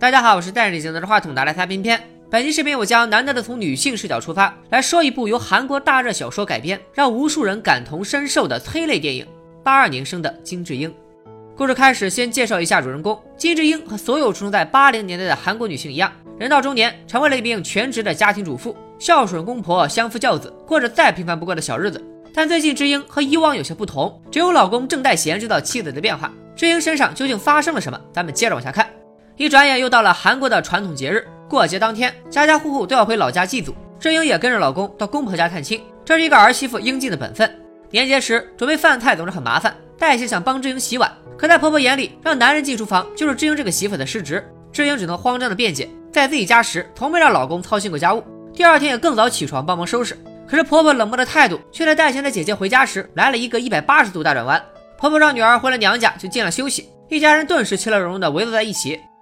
大家好，我是戴着眼镜拿着话筒拿来擦片片。本期视频我将难得的从女性视角出发，来说一部由韩国大热小说改编，让无数人感同身受的催泪电影《八二年生的金智英》。故事开始，先介绍一下主人公金智英。和所有出生在八零年代的韩国女性一样，人到中年，成为了一名全职的家庭主妇，孝顺公婆，相夫教子，过着再平凡不过的小日子。但最近智英和以往有些不同，只有老公郑代贤知道妻子的变化。智英身上究竟发生了什么？咱们接着往下看。一转眼又到了韩国的传统节日，过节当天，家家户户都要回老家祭祖。智英也跟着老公到公婆家探亲，这是一个儿媳妇应尽的本分。年节时准备饭菜总是很麻烦，黛西想帮智英洗碗，可在婆婆眼里，让男人进厨房就是智英这个媳妇的失职。智英只能慌张的辩解，在自己家时从没让老公操心过家务，第二天也更早起床帮忙收拾。可是婆婆冷漠的态度，却在黛贤的姐姐回家时来了一个一百八十度大转弯。婆婆让女儿回了娘家就进了休息，一家人顿时其乐融融的围坐在一起。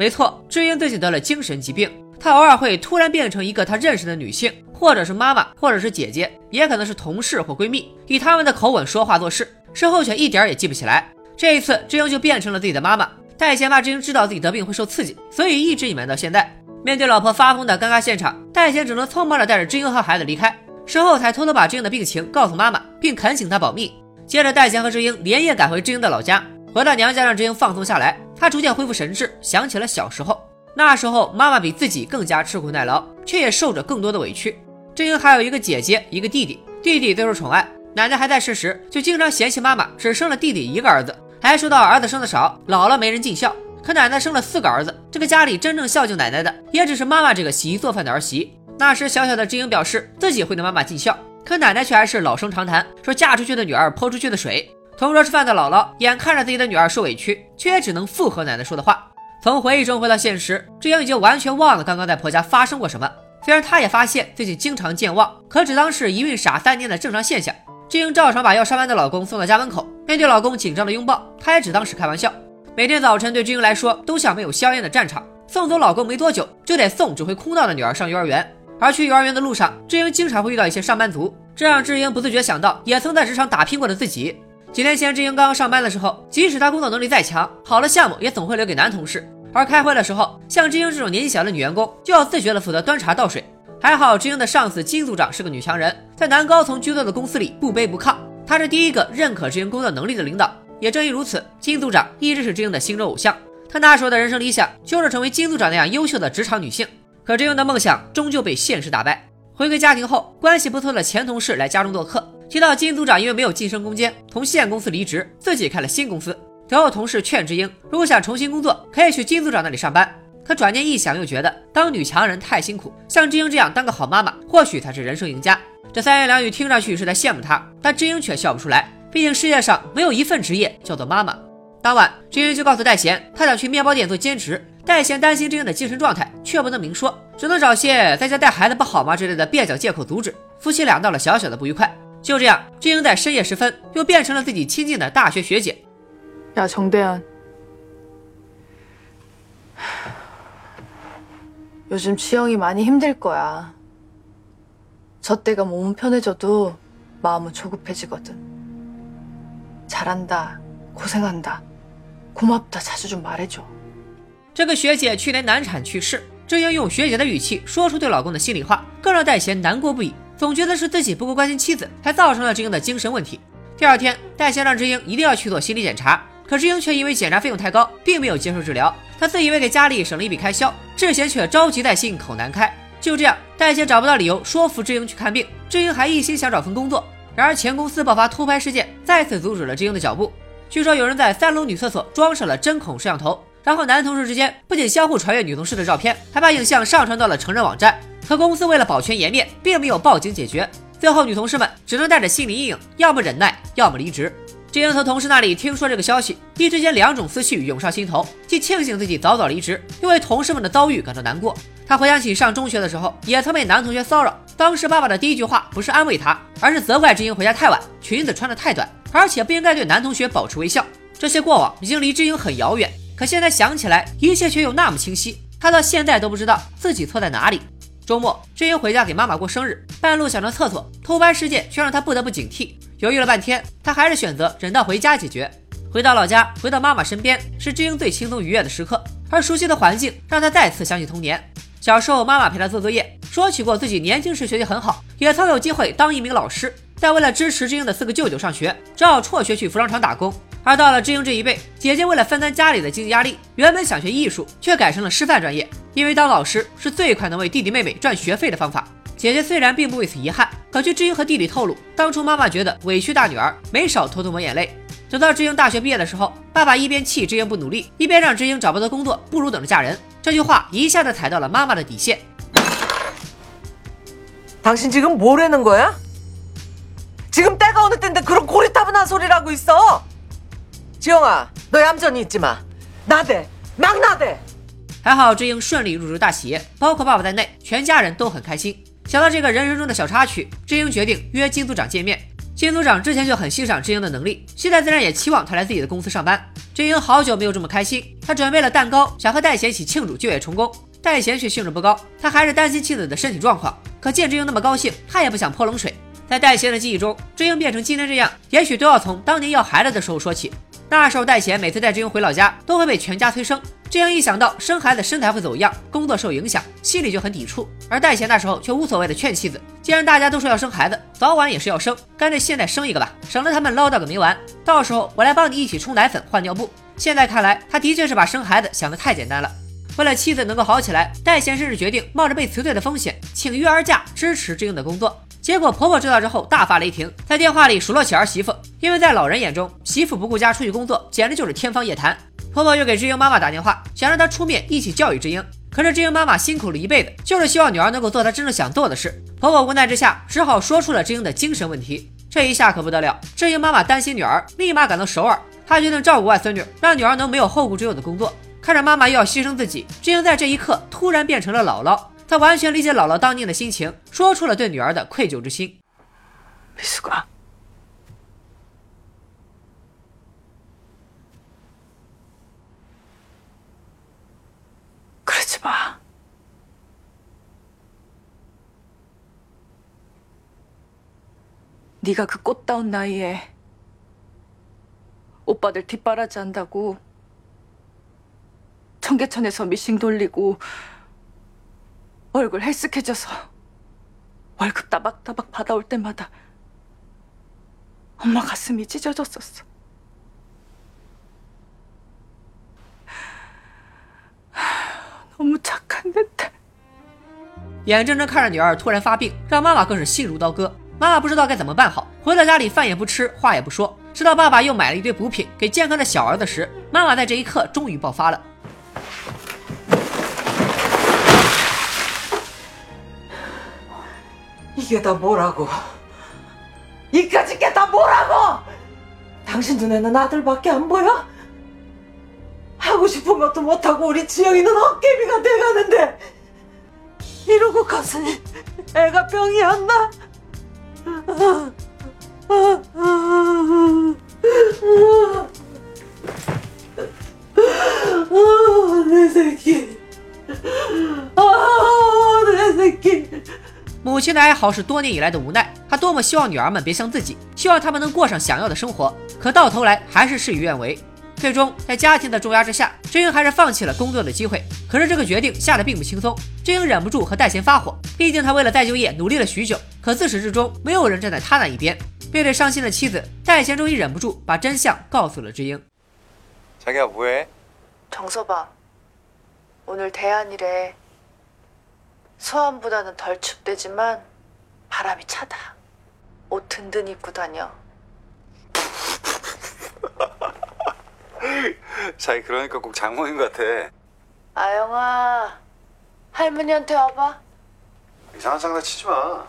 没错，智英最近得了精神疾病，她偶尔会突然变成一个她认识的女性，或者是妈妈，或者是姐姐，也可能是同事或闺蜜，以他们的口吻说话做事，事后却一点也记不起来。这一次，智英就变成了自己的妈妈。戴贤怕智英知道自己得病会受刺激，所以一直隐瞒到现在。面对老婆发疯的尴尬现场，戴贤只能匆忙的带着智英和孩子离开，事后才偷偷把智英的病情告诉妈妈，并恳请她保密。接着，戴贤和智英连夜赶回智英的老家。回到娘家，让智英放松下来。她逐渐恢复神智，想起了小时候。那时候，妈妈比自己更加吃苦耐劳，却也受着更多的委屈。智英还有一个姐姐，一个弟弟。弟弟最受宠爱，奶奶还在世时，就经常嫌弃妈妈只生了弟弟一个儿子，还说到儿子生的少，老了没人尽孝。可奶奶生了四个儿子，这个家里真正孝敬奶奶的，也只是妈妈这个洗衣做饭的儿媳。那时，小小的智英表示自己会对妈妈尽孝，可奶奶却还是老生常谈，说嫁出去的女儿泼出去的水。同桌吃饭的姥姥眼看着自己的女儿受委屈，却也只能附和奶奶说的话。从回忆中回到现实，智英已经完全忘了刚刚在婆家发生过什么。虽然她也发现最近经常健忘，可只当是一孕傻三年的正常现象。智英照常把要上班的老公送到家门口，面对老公紧张的拥抱，她也只当是开玩笑。每天早晨对智英来说都像没有硝烟的战场。送走老公没多久，就得送只会哭闹的女儿上幼儿园。而去幼儿园的路上，智英经常会遇到一些上班族，这让智英不自觉想到也曾在职场打拼过的自己。几年前，智英刚刚上班的时候，即使她工作能力再强，好的项目也总会留给男同事。而开会的时候，像智英这种年纪小的女员工，就要自觉的负责端茶倒水。还好，智英的上司金组长是个女强人，在男高层居多的公司里不卑不亢。她是第一个认可智英工作能力的领导。也正因如此，金组长一直是智英的心中偶像。她那时候的人生理想就是成为金组长那样优秀的职场女性。可智英的梦想终究被现实打败。回归家庭后，关系不错的前同事来家中做客。提到金组长因为没有晋升空间，从现公司离职，自己开了新公司。随后同事劝智英，如果想重新工作，可以去金组长那里上班。可转念一想，又觉得当女强人太辛苦，像智英这样当个好妈妈，或许才是人生赢家。这三言两语听上去是在羡慕她，但智英却笑不出来。毕竟世界上没有一份职业叫做妈妈。当晚，智英就告诉戴贤，她想去面包店做兼职。戴贤担心智英的精神状态，却不能明说，只能找些在家带孩子不好吗之类的蹩脚借口阻止。夫妻俩闹了小小的不愉快。就这样，智英在深夜时分又变成了自己亲近的大学学姐。야정대현요즘지영이많이힘들거야저때가몸은편해져도마음은조급해지거든잘한다고생한다고맙다자주좀말해줘这个学姐去年难产去世，智英用学姐的语气说出对老公的心里话，更让戴贤难过不已。 总觉得是自己不够关心妻子，才造成了智英的精神问题。第二天，戴贤让智英一定要去做心理检查，可智英却因为检查费用太高，并没有接受治疗。他自以为给家里省了一笔开销，智贤却着急在心，口难开。就这样，戴贤找不到理由说服智英去看病，智英还一心想找份工作。然而前公司爆发偷拍事件，再次阻止了智英的脚步。据说有人在三楼女厕所装上了针孔摄像头，然后男同事之间不仅相互传阅女同事的照片，还把影像上传到了成人网站。可公司为了保全颜面，并没有报警解决。最后，女同事们只能带着心理阴影，要么忍耐，要么离职。志英从同事那里听说这个消息，一时间两种思绪涌上心头，既庆幸自己早早离职，又为同事们的遭遇感到难过。他回想起上中学的时候，也曾被男同学骚扰，当时爸爸的第一句话不是安慰他，而是责怪志英回家太晚，裙子穿得太短，而且不应该对男同学保持微笑。这些过往已经离志英很遥远，可现在想起来，一切却又那么清晰。他到现在都不知道自己错在哪里。周末，志英回家给妈妈过生日，半路想上厕所，偷拍事件却让她不得不警惕。犹豫了半天，她还是选择忍到回家解决。回到老家，回到妈妈身边，是志英最轻松愉悦的时刻。而熟悉的环境让她再次想起童年。小时候，妈妈陪她做作业，说起过自己年轻时学习很好，也曾有机会当一名老师。但为了支持志英的四个舅舅上学，只好辍学去服装厂打工。而到了志英这一辈，姐姐为了分担家里的经济压力，原本想学艺术，却改成了师范专业，因为当老师是最快能为弟弟妹妹赚学费的方法。姐姐虽然并不为此遗憾，可据志英和弟弟透露，当初妈妈觉得委屈大女儿，没少偷偷抹眼泪。等到志英大学毕业的时候，爸爸一边气志英不努力，一边让志英找不到工作，不如等着嫁人。这句话一下子踩到了妈妈的底线。당신지금뭐라는거야지금때가어느때인데그런고리타분한소리를하고있어 지영아너얌전히있지마나대막나대 还好志英顺利入职大企业，包括爸爸在内，全家人都很开心。想到这个人生中的小插曲，志英决定约金组长见面。金组长之前就很欣赏志英的能力，现在自然也期望他来自己的公司上班。志英好久没有这么开心，他准备了蛋糕，想和戴贤一起庆祝就业成功。戴贤却兴致不高，他还是担心妻子的身体状况。可见志英那么高兴，他也不想泼冷水。在戴贤的记忆中，志英变成今天这样，也许都要从当年要孩子的时候说起。那时候，戴贤每次带志英回老家，都会被全家催生。这样一想到生孩子身材会走样，工作受影响，心里就很抵触。而戴贤那时候却无所谓的劝妻子：“既然大家都说要生孩子，早晚也是要生，干脆现在生一个吧，省得他们唠叨个没完。到时候我来帮你一起冲奶粉、换尿布。”现在看来，他的确是把生孩子想得太简单了。为了妻子能够好起来，戴贤甚至决定冒着被辞退的风险，请育儿假支持志英的工作。结果婆婆知道之后大发雷霆，在电话里数落起儿媳妇，因为在老人眼中，媳妇不顾家出去工作，简直就是天方夜谭。婆婆又给智英妈妈打电话，想让她出面一起教育智英。可是智英妈妈辛苦了一辈子，就是希望女儿能够做她真正想做的事。婆婆无奈之下，只好说出了智英的精神问题。这一下可不得了，智英妈妈担心女儿，立马赶到首尔，她决定照顾外孙女，让女儿能没有后顾之忧的工作。看着妈妈又要牺牲自己，智英在这一刻突然变成了姥姥。她完全理解姥姥当年的心情，说出了对女儿的愧疚之心。 네가그꽃다운나이에오빠들뒷바라지한다고청계천에서미싱돌리고 얼굴 헬쓱해져서 월급 따박따박 받아올 때마다 엄마 가슴이 찢어졌었어. 너무 착한 내 딸. 眼睁睁看着女儿突然发病，让妈妈更是心如刀割。 妈妈不知道该怎么办好。回到家里饭也不吃，话也不说，直到爸爸又买了一堆补品给健康的小儿子时，妈妈在这一刻终于爆发了。母亲的哀嚎是多年以来的无奈她多么希望女儿们别像自己希望她们能过上想要的生活可到头来还是事与愿违。最终，在家庭的重压之下，志英还是放弃了工作的机会。可是这个决定下的并不轻松，志英忍不住和戴贤发火，毕竟他为了再就业努力了许久，可自始至终没有人站在他那一边。面对伤心的妻子，戴贤终于忍不住把真相告诉了志英。자기가뭐해정서방오늘대안이래 서안보다는 덜 춥대지만 바람이 차다. 옷 든든히 입고 다녀. 자기 그러니까 꼭 장모인 것 같아. 아영아, 할머니한테 와봐. 이상한 장난치지 마.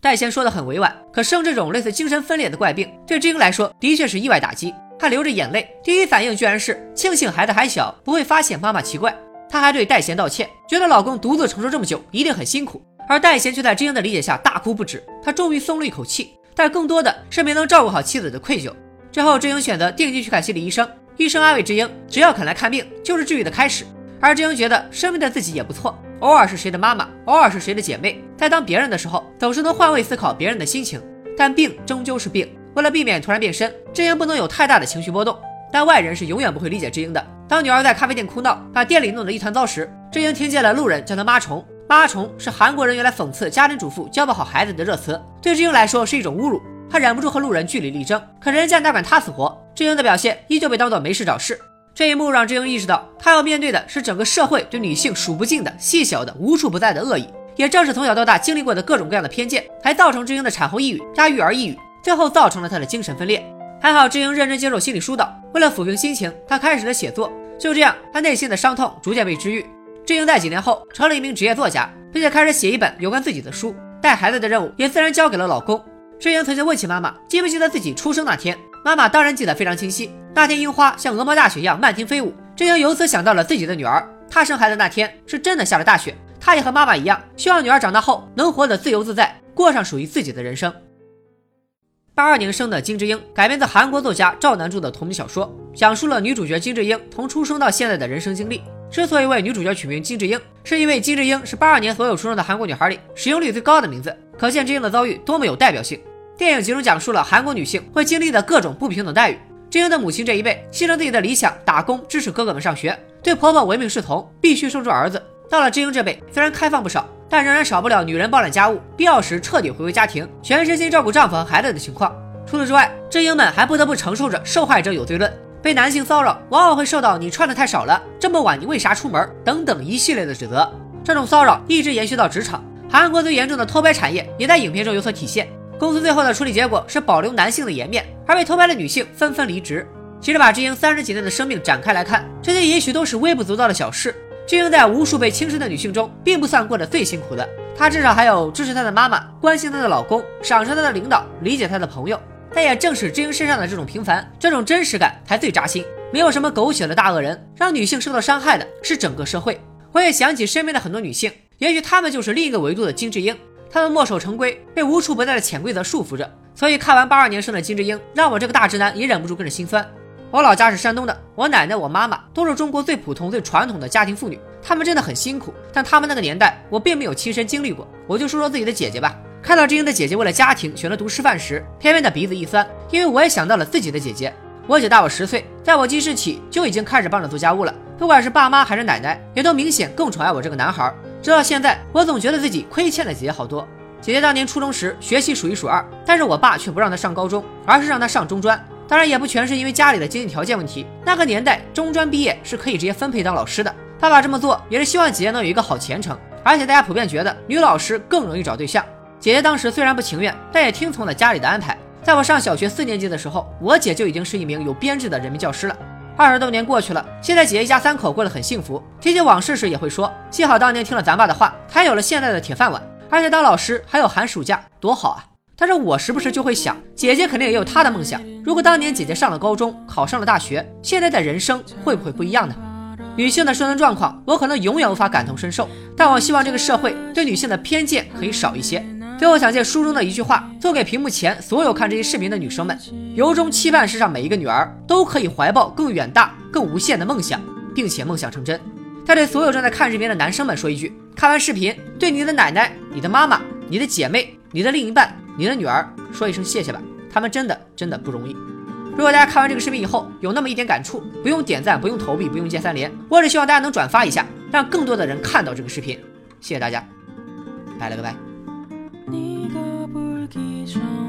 戴贤说的很委婉，可生这种类似精神分裂的怪病，对志英来说的确是意外打击。她流着眼泪，第一反应居然是庆幸孩子还小，不会发现妈妈奇怪。她还对戴贤道歉，觉得老公独自承受这么久一定很辛苦。而戴贤却在志英的理解下大哭不止。他终于松了一口气，但更多的是没能照顾好妻子的愧疚。最后，志英选择定期去看心理医生， 医生安慰智英，只要肯来看病，就是治愈的开始。而智英觉得生病的自己也不错，偶尔是谁的妈妈，偶尔是谁的姐妹，在当别人的时候，总是能换位思考别人的心情。但病终究是病，为了避免突然变身，智英不能有太大的情绪波动。但外人是永远不会理解智英的。当女儿在咖啡店哭闹，把店里弄得一团糟时，智英听见了路人叫她妈虫。妈虫是韩国人用来讽刺家庭主妇教不好孩子的热词，对智英来说是一种侮辱。她忍不住和路人据理力争，可人家哪管她死活。志英的表现依旧被当做没事找事。这一幕让志英意识到，她要面对的是整个社会对女性数不尽的细小的无处不在的恶意。也正是从小到大经历过的各种各样的偏见，才造成志英的产后抑郁加育儿抑郁，最后造成了她的精神分裂。还好志英认真接受心理疏导，为了抚平心情，她开始了写作。就这样，她内心的伤痛逐渐被治愈。志英在几年后成了一名职业作家，并且开始写一本有关自己的书。带孩子的任务也自然交给了老公。志英曾经问起妈妈记不记得自己出生那天，妈妈当然记得非常清晰。那天樱花像鹅毛大雪一样漫天飞舞。志英由此想到了自己的女儿。她生孩子那天是真的下了大雪。她也和妈妈一样，希望女儿长大后能活得自由自在，过上属于自己的人生。八二年生的金智英改编自韩国作家赵南柱的同名小说，讲述了女主角金智英从出生到现在的人生经历。之所以为女主角取名金智英，是因为金智英是八二年所有出生的韩国女孩里使用率最高的名字，可见智英的遭遇多么有代表性。电影集中讲述了韩国女性会经历的各种不平等待遇。智英的母亲这一辈牺牲自己的理想打工支持哥哥们上学，对婆婆唯命是从，必须生出儿子。到了智英这辈，虽然开放不少，但仍然少不了女人包揽家务，必要时彻底回归家庭，全身心照顾丈夫和孩子的情况。除此之外，智英们还不得不承受着受害者有罪论。被男性骚扰，往往会受到“你穿的太少了”“这么晚你为啥出门”等等一系列的指责。这种骚扰一直延续到职场，韩国最严重的偷拍产业也在影片中有所体现。公司最后的处理结果是保留男性的颜面，而被偷拍的女性纷纷离职。其实把智英三十几年的生命展开来看，这些也许都是微不足道的小事。智英在无数被轻视的女性中，并不算过得最辛苦的。她至少还有支持她的妈妈、关心她的老公、赏识她的领导、理解她的朋友。但也正是智英身上的这种平凡，这种真实感才最扎心。没有什么狗血的大恶人，让女性受到伤害的是整个社会。我也想起身边的很多女性，也许他们就是另一个维度的金智英。他们墨守成规，被无处不在的潜规则束缚着。所以看完八二年生的金智英，让我这个大直男也忍不住跟着心酸。我老家是山东的，我奶奶、我妈妈都是中国最普通、最传统的家庭妇女，她们真的很辛苦。但她们那个年代，我并没有亲身经历过。我就说说自己的姐姐吧。看到智英的姐姐为了家庭选择读师范时，偏偏的鼻子一酸，因为我也想到了自己的姐姐。我姐大我十岁，在我记事起就已经开始帮着做家务了。不管是爸妈还是奶奶，也都明显更宠爱我这个男孩。直到现在，我总觉得自己亏欠了姐姐好多。姐姐当年初中时学习数一数二，但是我爸却不让她上高中，而是让她上中专。当然，也不全是因为家里的经济条件问题。那个年代，中专毕业是可以直接分配当老师的。爸爸这么做也是希望姐姐能有一个好前程，而且大家普遍觉得女老师更容易找对象。姐姐当时虽然不情愿，但也听从了家里的安排。在我上小学四年级的时候，我姐就已经是一名有编制的人民教师了。二十多年过去了，现在姐姐一家三口过得很幸福。提起往事时，也会说：幸好当年听了咱爸的话，才有了现在的铁饭碗。而且当老师还有寒暑假，多好啊！但是我时不时就会想，姐姐肯定也有她的梦想。如果当年姐姐上了高中，考上了大学，现在的人生会不会不一样呢？女性的生存状况，我可能永远无法感同身受，但我希望这个社会对女性的偏见可以少一些。最后想借书中的一句话，送给屏幕前所有看这些视频的女生们：由衷期盼世上每一个女儿都可以怀抱更远大、更无限的梦想，并且梦想成真。再对所有正在看视频的男生们说一句：看完视频，对你的奶奶、你的妈妈、你的姐妹、你的另一半、你的女儿说一声谢谢吧，他们真的真的不容易。如果大家看完这个视频以后有那么一点感触，不用点赞，不用投币，不用键三连，我只希望大家能转发一下，让更多的人看到这个视频。谢谢大家，拜了个拜。 네가 불기 전